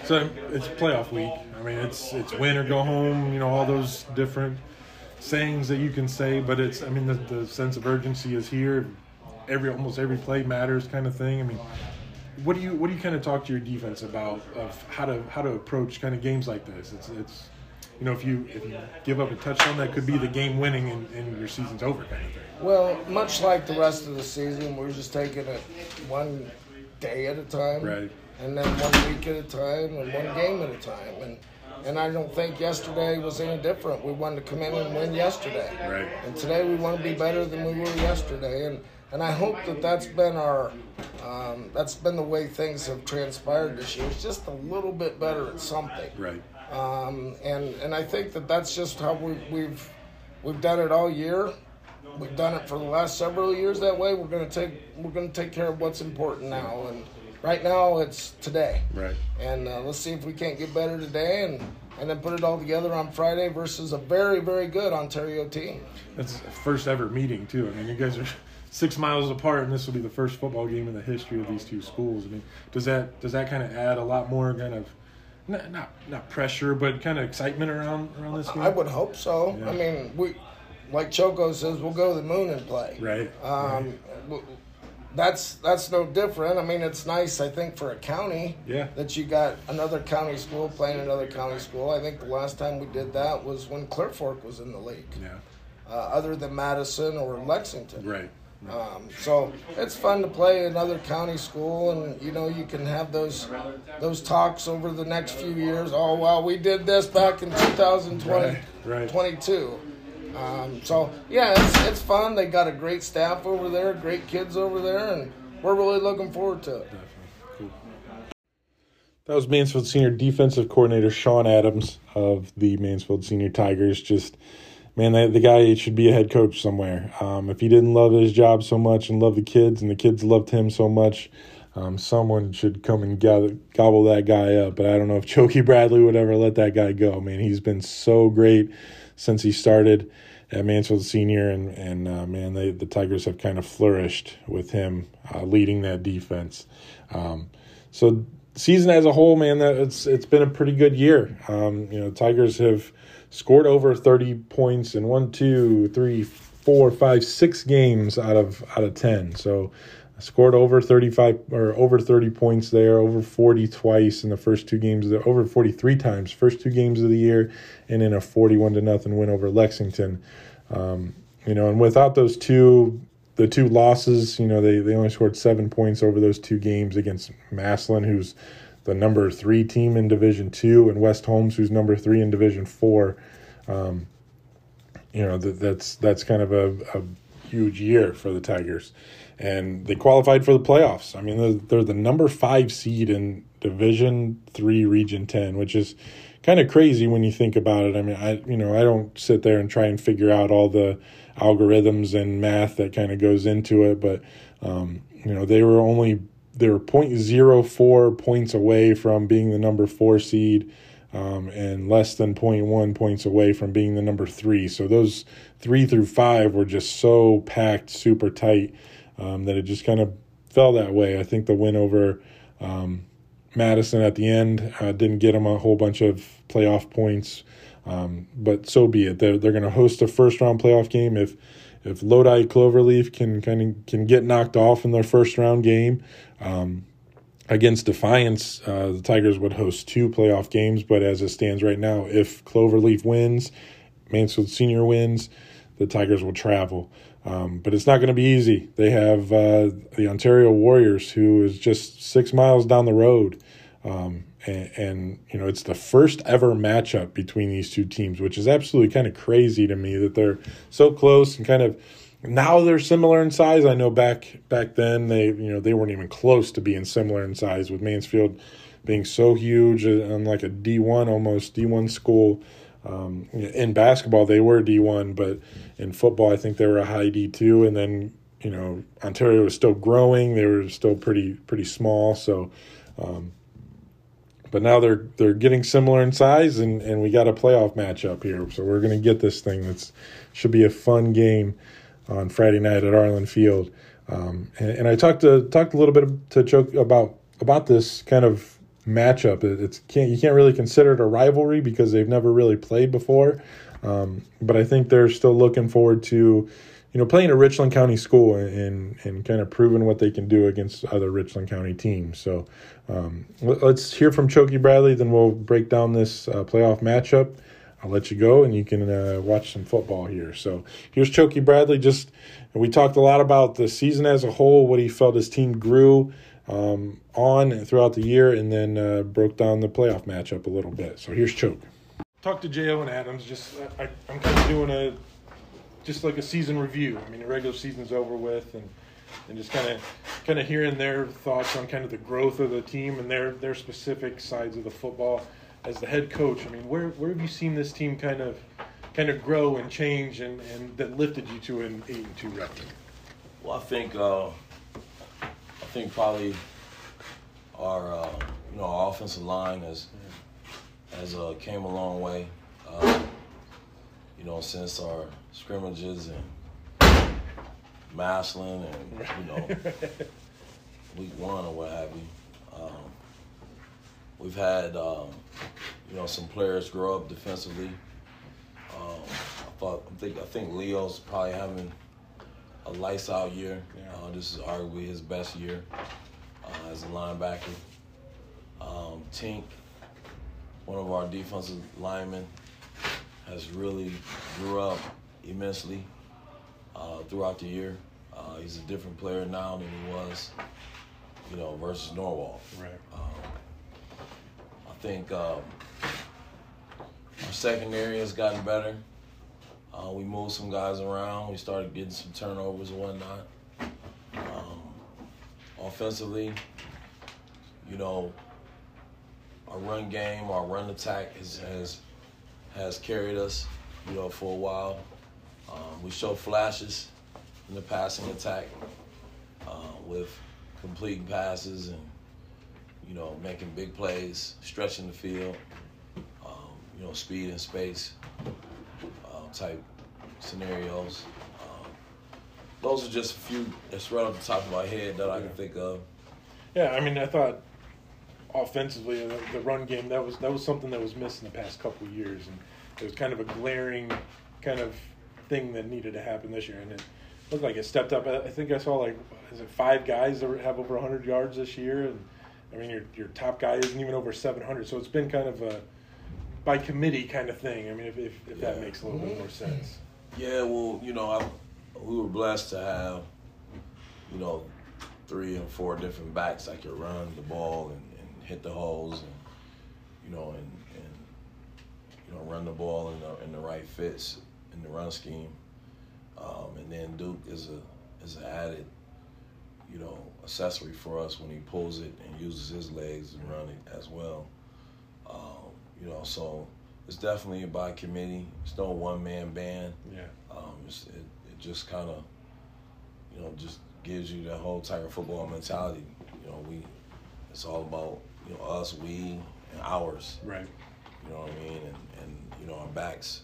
So it's playoff week. I mean, it's it's win or go home. You know, all those different sayings that you can say, but it's I mean the, the sense of urgency is here every almost every play matters kind of thing. I mean, what do you what do you kind of talk to your defense about of how to how to approach kind of games like this? It's it's you know if you if you give up a touchdown that could be the game winning and, and your season's over kind of thing. Well, much like the rest of the season, we're just taking it one day at a time, right? And then one week at a time, and one game at a time, and and I don't think yesterday was any different. We wanted to come in and win yesterday, right? And today we want to be better than we were yesterday, and and I hope that that's been our um, that's been the way things have transpired this year. It's just a little bit better at something, right? Um, and and I think that that's just how we, we've we've done it all year. We've done it for the last several years that way. We're gonna take we're gonna take care of what's important now, and right now it's today. Right. And uh, let's see if we can't get better today, and and then put it all together on Friday versus a very very good Ontario team. That's first ever meeting too. I mean, you guys are six miles apart, and this will be the first football game in the history of these two schools. I mean, does that does that kind of add a lot more kind of not not, not pressure, but kind of excitement around around this game? I would hope so. Yeah. I mean, we like Choco says, we'll go to the moon and play. Right. Um, right. that's that's no different. I mean, it's nice. I think for a county, yeah, that you got another county school playing another county school. I think the last time we did that was when Clear Fork was in the league. Yeah. Uh, other than Madison or Lexington. Right. Um, so it's fun to play another county school, and you know you can have those those talks over the next few years. Oh well, we did this back in 2020, right, right. 22. Um, so yeah, it's, it's fun. They got a great staff over there, great kids over there, and we're really looking forward to it. Cool. That was Mansfield Senior Defensive Coordinator Sean Adams of the Mansfield Senior Tigers. Just man, the, the guy should be a head coach somewhere. Um, if he didn't love his job so much and love the kids, and the kids loved him so much, um, someone should come and gather, gobble that guy up. But I don't know if Chokey Bradley would ever let that guy go. Man, he's been so great since he started at Mansfield Senior, and and uh, man, they, the Tigers have kind of flourished with him uh, leading that defense. Um, so season as a whole, man, that it's it's been a pretty good year. Um, you know, Tigers have scored over 30 points in one, two, three, four, five, six games out of out of 10. So scored over 35 or over 30 points there, over 40 twice in the first two games, the, over 43 times first two games of the year, and in a 41 to nothing win over Lexington. Um, you know, and without those two, the two losses, you know, they they only scored seven points over those two games against Massillon, who's the number three team in Division Two, and West Holmes, who's number three in Division Four. Um, you know that that's that's kind of a, a, huge year for the Tigers, and they qualified for the playoffs. I mean, they're, they're the number five seed in Division Three, Region Ten, which is kind of crazy when you think about it. I mean, I you know I don't sit there and try and figure out all the algorithms and math that kind of goes into it, but um, you know they were only they were 0.04 points away from being the number four seed um, and less than 0.1 points away from being the number three. So those three through five were just so packed, super tight um, that it just kind of fell that way. I think the win over um, Madison at the end uh, didn't get them a whole bunch of playoff points, um, but so be it. They're they're going to host a first round playoff game if if Lodi Cloverleaf can kind of can get knocked off in their first round game. Um, against Defiance, uh, the Tigers would host two playoff games, but as it stands right now, if Cloverleaf wins, Mansfield Senior wins, the Tigers will travel. Um, but it's not going to be easy. They have uh, the Ontario Warriors, who is just six miles down the road. Um, and, and, you know, it's the first ever matchup between these two teams, which is absolutely kind of crazy to me that they're so close and kind of now they're similar in size. I know back back then they you know they weren't even close to being similar in size with Mansfield being so huge and like a D one almost D one school. Um, in basketball, they were D one, but in football, I think they were a high D two. And then you know Ontario was still growing; they were still pretty pretty small. So, um, but now they're they're getting similar in size, and and we got a playoff matchup here. So we're gonna get this thing. That's should be a fun game on Friday night at Arlin Field. Um, and, and, I talked to talked a little bit to Choke about about this kind of matchup. It, it's can't you can't really consider it a rivalry because they've never really played before. Um, but I think they're still looking forward to, you know, playing a Richland County school and and kind of proving what they can do against other Richland County teams. So um, let's hear from Chokey Bradley, then we'll break down this uh, playoff matchup. I'll let you go and you can uh, watch some football here. So here's Chokey Bradley. Just we talked a lot about the season as a whole, what he felt his team grew um, on throughout the year, and then uh, broke down the playoff matchup a little bit. So here's Choke. Talk to Jo and Adams. Just I, I'm kind of doing a just like a season review. I mean, the regular season's over with, and and just kind of kind of hearing their thoughts on kind of the growth of the team and their their specific sides of the football as the head coach, I mean, where where have you seen this team kind of kind of grow and change and, and that lifted you to an eight and two record? Well, I think uh, I think probably our uh, you know our offensive line has has uh, came a long way. Uh, you know, since our scrimmages and Massillon and you know week one or what have you. We've had um, you know some players grow up defensively. Um, I thought I think I think Leo's probably having a lights out year. Uh, this is arguably his best year uh, as a linebacker. Um, Tink, one of our defensive linemen, has really grew up immensely uh, throughout the year. Uh, he's a different player now than he was, you know, versus Norwalk. Right. I think um, our secondary has gotten better. Uh, we moved some guys around. We started getting some turnovers and whatnot. Um, offensively, you know, our run game, our run attack has has, has carried us, you know, for a while. Um, we show flashes in the passing attack uh, with completing passes and you know making big plays, stretching the field, um, you know, speed and space type scenarios. Um, those are just a few that's right off the top of my head that I can think of. Yeah, I mean, I thought offensively the, the run game that was that was something that was missing the past couple of years, and it was kind of a glaring kind of thing that needed to happen this year, and it looked like it stepped up. I think I saw like is it five guys that have over 100 yards this year, and I mean your your top guy isn't even over 700, so it's been kind of a by committee kind of thing. I mean, if, if, if that makes a little bit more sense. Yeah, well, you know, I, we were blessed to have, you know, three and four different backs that could run the ball and, and hit the holes and, you know, and, and you know, run the ball in the, in the right fits in the run scheme. Um, and then Duke is a is an added, you know, accessory for us when he pulls it and uses his legs and run it as well. Um, you know, so it's definitely a by committee. It's no one man band. Yeah. Um, it, it just kind of, you know, just gives you that whole Tiger football mentality. You know, we, it's all about you know us, we, and ours. Right. You know what I mean? And and you know our backs.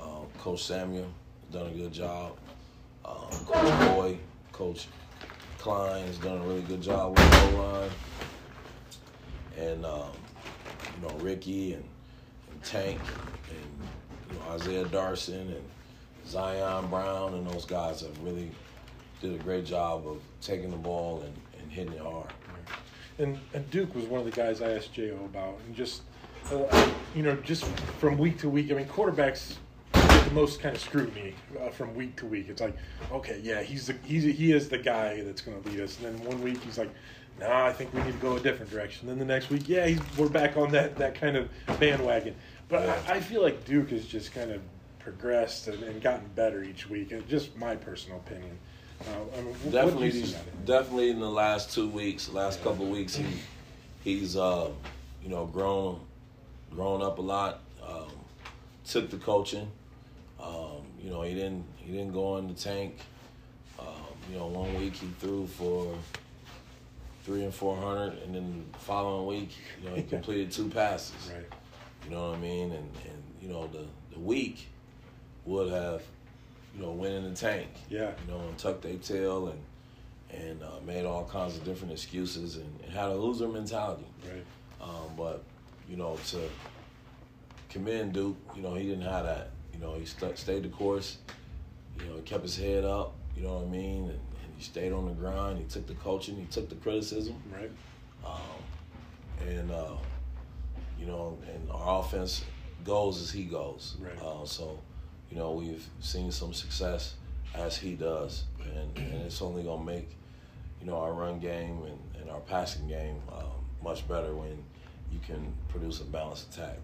Um, Coach Samuel has done a good job. Um, Coach Boy, Coach Klein has done a really good job with the line. And um, you know Ricky and, and Tank and you know Isaiah Darson and Zion Brown and those guys have really did a great job of taking the ball and, and hitting it hard. And, and Duke was one of the guys I asked Jo about, and just uh, you know, just from week to week. I mean, quarterbacks most kind of scrutiny uh, from week to week. It's like, okay, yeah, he's the he's he is the guy that's going to lead us. And then one week he's like, no, nah, I think we need to go a different direction. Then the next week, yeah, we're back on that, that kind of bandwagon. But I, I, feel like Duke has just kind of progressed and, and gotten better each week. And just my personal opinion. Uh, I mean, definitely, definitely in the last two weeks, last yeah. couple weeks, he he's uh, you know grown grown up a lot. Um, took the coaching. You know, he didn't he didn't go in the tank. Um, you know, one week he threw for three and four hundred, and then the following week, you know, he completed two passes. Right. You know what I mean? And and you know the the week would have, you know, went in the tank. Yeah. You know, and tucked their tail and and uh, made all kinds of different excuses and, and had a loser mentality. Right. Um, but you know to commend Duke, you know, he didn't have that. You know, he st- stayed the course. You know, he kept his head up. You know what I mean? And, he stayed on the grind. He took the coaching. He took the criticism. Right. Um, and uh, you know, and our offense goes as he goes. Right. Uh, so, you know, we've seen some success as he does, and, and it's only gonna make you know our run game and, and our passing game um, much better when you can produce a balanced attack.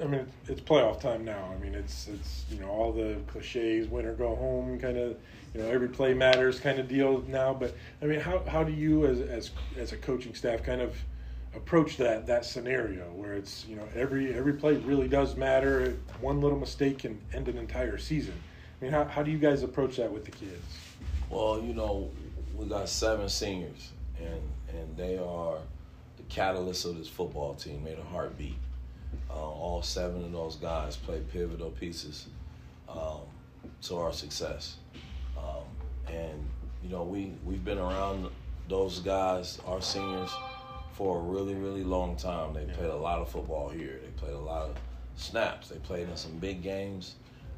I mean, it's playoff time now. I mean, it's it's you know all the cliches, win or go home, kind of you know every play matters kind of deal now. But I mean, how how do you as as as a coaching staff kind of approach that that scenario where it's you know every every play really does matter. One little mistake can end an entire season. I mean, how how do you guys approach that with the kids? Well, you know, we got seven seniors, and and they are the catalyst of this football team. They're the heartbeat uh, all seven of those guys play pivotal pieces um, to our success. Um, and you know, we we've been around those guys, our seniors, for a really really long time. They played a lot of football here. They played a lot of snaps. They played in some big games.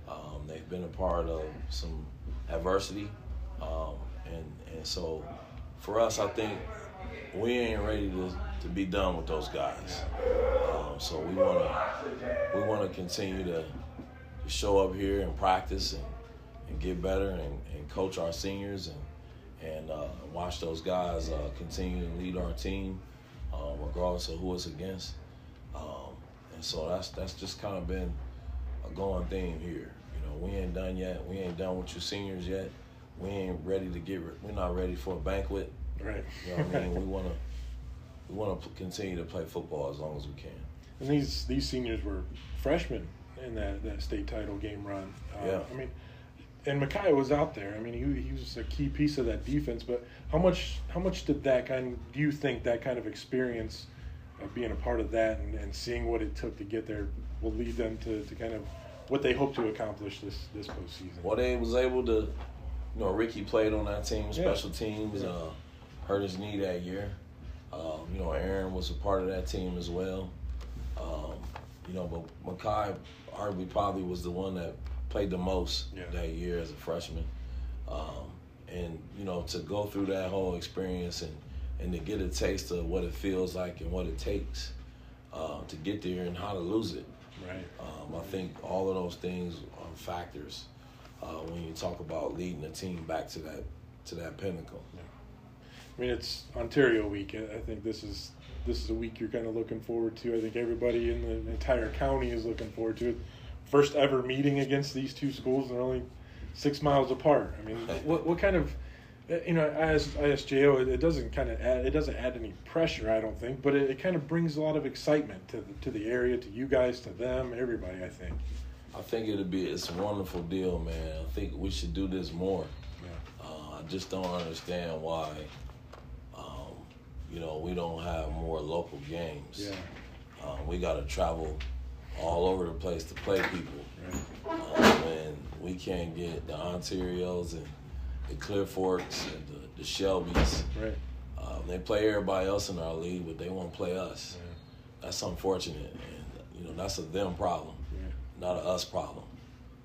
Um, they've been a part of some adversity, um, and and so for us, I think we ain't ready to, to be done with those guys. Um, so we wanna we wanna continue to, to show up here and practice and, and get better and, and coach our seniors and and uh, watch those guys uh, continue to lead our team, um, regardless of who it's against. Um, and so that's that's just kind of been a going theme here. You know, we ain't done yet. We ain't done with your seniors yet. We ain't ready to get. We're not ready for a banquet. Right. You know what I mean? We want to we want to continue to play football as long as we can. And these these seniors were freshmen in that, that state title game run. Uh, yeah. I mean, and Micaiah was out there. I mean, he, he was a key piece of that defense. But how much how much did that kind? Do you think that kind of experience of being a part of that and, and seeing what it took to get there will lead them to, to kind of what they hope to accomplish this this postseason? Well, they was able to. You know, Ricky played on that team, special yeah. teams. Yeah. Uh, hurt his knee that year. Um, you know, Aaron was a part of that team as well. Um, you know, but Makai arguably probably was the one that played the most yeah. that year as a freshman. Um, and you know, to go through that whole experience and and to get a taste of what it feels like and what it takes uh, to get there and how to lose it. Right. Um, I think all of those things are factors uh, when you talk about leading a team back to that to that pinnacle. Yeah. I mean, it's Ontario week. I think this is this is a week you're kind of looking forward to. I think everybody in the entire county is looking forward to it. First ever meeting against these two schools. They're only six miles apart. I mean, what what kind of you know, as ISJO, it, it doesn't kind of add, it doesn't add any pressure, I don't think, but it, it kind of brings a lot of excitement to the, to the area, to you guys, to them, everybody. I think. I think it'll be it's a wonderful deal, man. I think we should do this more. Yeah. Uh, I just don't understand why you know, we don't have more local games. Yeah. Um, we got to travel all over the place to play people. Right. Um, and we can't get the Ontarios and the Clear Forks and the, the Shelbys. Right. Um, they play everybody else in our league, but they won't play us. That's unfortunate, and you know that's a them problem, yeah. not a us problem.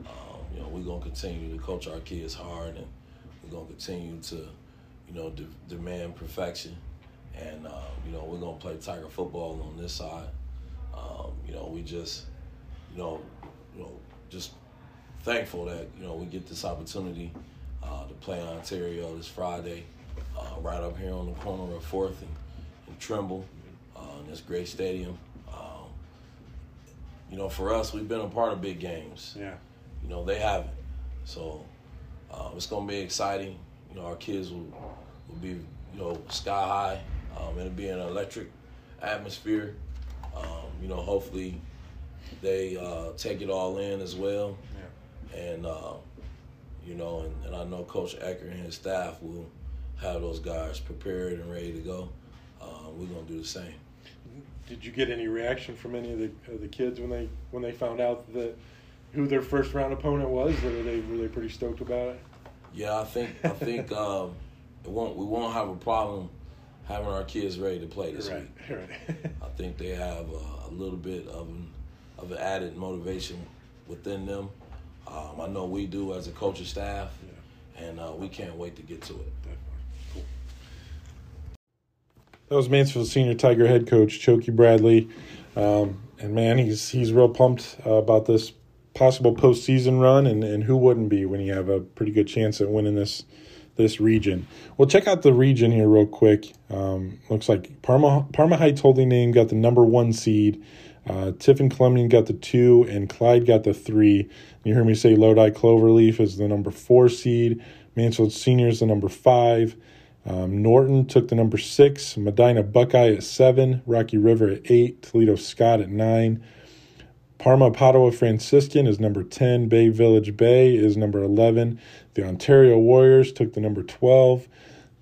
Um, you know we're gonna continue to coach our kids hard, and we're gonna continue to, you know, de- demand perfection and uh, you know we're gonna play Tiger football on this side. Um, you know, we just, you know, you know, just thankful that you know we get this opportunity uh, to play Ontario this Friday, uh, right up here on the corner of Fourth and, and Trimble, uh, in this great stadium. Um, you know, for us, we've been a part of big games. Yeah. You know, they haven't, so uh, it's gonna be exciting. You know, our kids will will be you know sky high. Um, it'll be an electric atmosphere. Um, you know, hopefully they uh, take it all in as well. Yeah. And, uh, you know, and, and, I know Coach Ecker and his staff will have those guys prepared and ready to go. Uh, we're going to do the same. Did you get any reaction from any of the, of the kids when they when they found out that who their first round opponent was? Were they were they pretty stoked about it? Yeah, I think I think um, won't, we won't have a problem having our kids ready to play this right, week. Right. I think they have a, a little bit of an, of an added motivation within them. Um, I know we do as a coaching staff, yeah. and uh, we can't wait to get to it. Cool. That was Mansfield Senior Tiger head coach Choky Bradley, um, and man, he's he's real pumped uh, about this possible postseason run, and, and who wouldn't be when you have a pretty good chance at winning this this region. Well, check out the region here real quick. Um, looks like Parma Parma Heights Holy Name got the number one seed. Uh, Tiffin-Columbian got the two, and Clyde got the three. You heard me say Lodi Cloverleaf is the number four seed. Mansfield Senior is the number five. Um, Norton took the number six. Medina Buckeye at seven. Rocky River at eight. Toledo Scott at nine. Parma Padua Franciscan is number 10. Bay Village Bay is number 11. The Ontario Warriors took the number 12.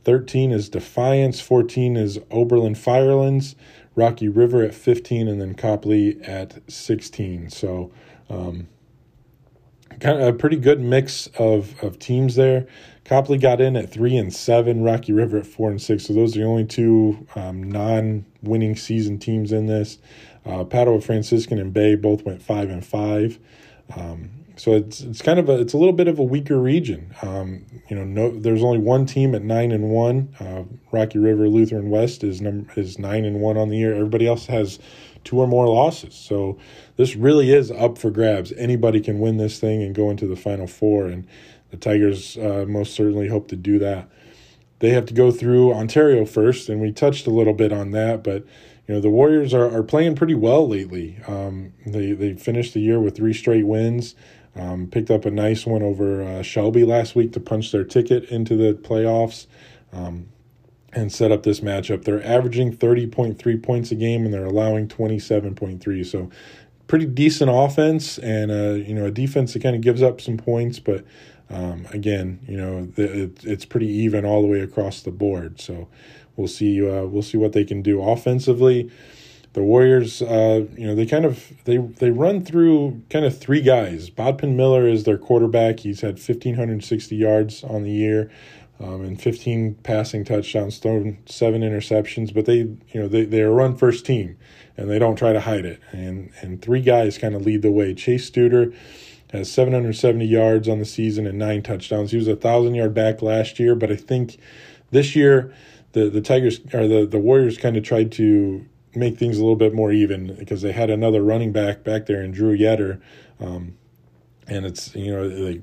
13 is Defiance. 14 is Oberlin Firelands. Rocky River at 15. And then Copley at 16. So, um, kind of a pretty good mix of, of teams there. Copley got in at three and seven, Rocky River at four and six. So those are the only two um, non-winning season teams in this. Uh, Padua Franciscan and Bay both went five and five. Um, so it's it's kind of a it's a little bit of a weaker region. Um, you know, no, there's only one team at nine and one. Uh, Rocky River Lutheran West is number is nine and one on the year. Everybody else has two or more losses. So this really is up for grabs. Anybody can win this thing and go into the final four, and the Tigers uh, most certainly hope to do that. They have to go through Ontario first, and we touched a little bit on that, but you know the Warriors are, are playing pretty well lately. Um, they they finished the year with three straight wins. Um, picked up a nice one over uh, Shelby last week to punch their ticket into the playoffs um, and set up this matchup. They're averaging 30.3 points a game and they're allowing 27.3. So, pretty decent offense and uh, you know a defense that kind of gives up some points, but um, again, you know the, it, it's pretty even all the way across the board. So, we'll see. Uh, we'll see what they can do offensively the Warriors, uh, you know, they kind of they they run through kind of three guys. Bodpin Miller is their quarterback. He's had fifteen hundred sixty yards on the year, um, and fifteen passing touchdowns, thrown seven interceptions. But they, you know, they they're run first team, and they don't try to hide it. And and three guys kind of lead the way. Chase Studer has seven hundred seventy yards on the season and nine touchdowns. He was a thousand yard back last year, but I think this year the the Tigers or the the Warriors kind of tried to make things a little bit more even because they had another running back back there in Drew Yetter, um, and it's you know like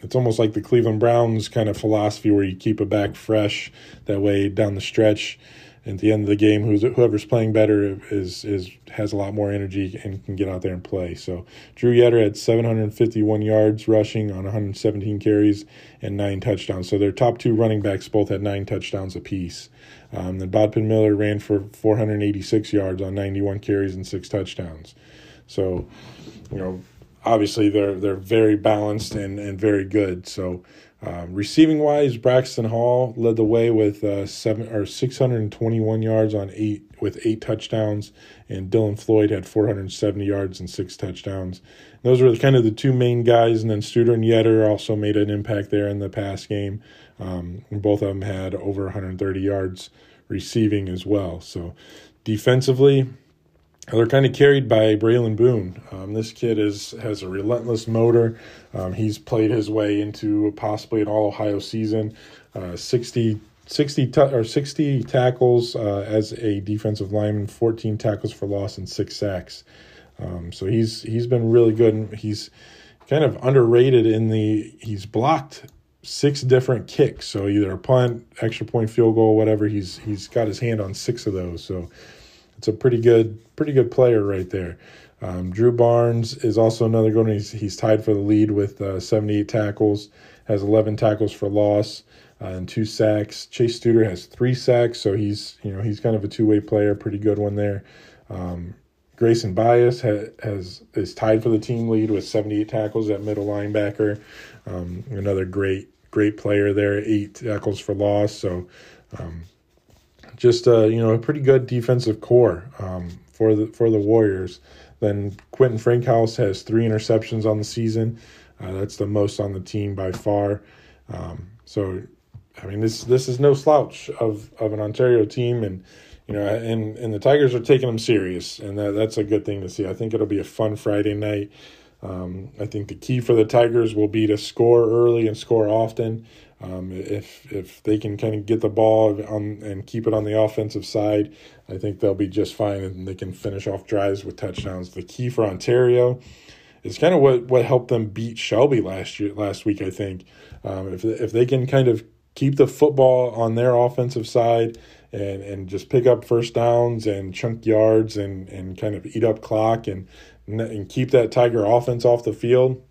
it's almost like the Cleveland Browns kind of philosophy where you keep a back fresh that way down the stretch. At the end of the game, whoever's playing better is is has a lot more energy and can get out there and play. So Drew Yetter had 751 yards rushing on 117 carries and nine touchdowns. So their top two running backs both had nine touchdowns apiece. Um, then Bodpin Miller ran for 486 yards on 91 carries and six touchdowns. So, you know, obviously they're they're very balanced and, and very good. So, um, receiving wise, Braxton Hall led the way with uh, seven or 621 yards on eight with eight touchdowns, and Dylan Floyd had 470 yards and six touchdowns. And those were kind of the two main guys, and then Studer and Yetter also made an impact there in the pass game. Um, both of them had over 130 yards receiving as well. So defensively, they're kind of carried by Braylon Boone. Um, this kid is has a relentless motor. Um, he's played his way into possibly an All Ohio season. Uh, 60, 60 t- or 60 tackles uh, as a defensive lineman, 14 tackles for loss, and six sacks. Um, so he's he's been really good. He's kind of underrated in the he's blocked six different kicks. So either a punt, extra point, field goal, whatever. He's he's got his hand on six of those. So it's a pretty good pretty good player right there. Um, Drew Barnes is also another good one. He's, he's tied for the lead with uh, 78 tackles, has 11 tackles for loss uh, and two sacks. Chase Studer has three sacks, so he's you know he's kind of a two way player, pretty good one there. Um, Grayson Bias has, has is tied for the team lead with 78 tackles at middle linebacker. Um, another great great player there, eight tackles for loss. So um, just uh, you know a pretty good defensive core um, for the for the Warriors. Then Quentin Frankhouse has three interceptions on the season. Uh, that's the most on the team by far. Um, so I mean this this is no slouch of of an Ontario team and you know, and and the Tigers are taking them serious, and that, that's a good thing to see. I think it'll be a fun Friday night. Um, I think the key for the Tigers will be to score early and score often. Um, if if they can kind of get the ball on and keep it on the offensive side, I think they'll be just fine and they can finish off drives with touchdowns. The key for Ontario is kind of what, what helped them beat Shelby last year last week. I think um, if if they can kind of keep the football on their offensive side and and just pick up first downs and chunk yards and and kind of eat up clock and and keep that Tiger offense off the field,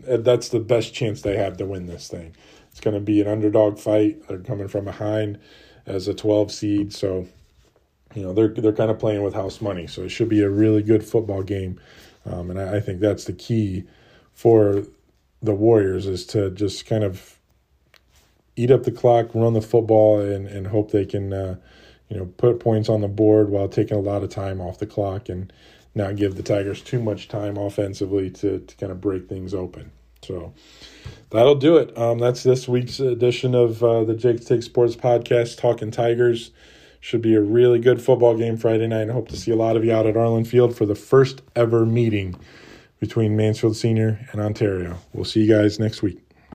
that's the best chance they have to win this thing. It's going to be an underdog fight. They're coming from behind as a 12 seed, so you know they're they're kind of playing with house money. So it should be a really good football game, um, and I, I think that's the key for the Warriors is to just kind of eat up the clock, run the football, and and hope they can uh, you know put points on the board while taking a lot of time off the clock and not give the Tigers too much time offensively to, to kind of break things open. So that'll do it. Um, that's this week's edition of uh, the Jake Take Sports Podcast, Talking Tigers. Should be a really good football game Friday night. I hope to see a lot of you out at Arlin Field for the first ever meeting between Mansfield Senior and Ontario. We'll see you guys next week.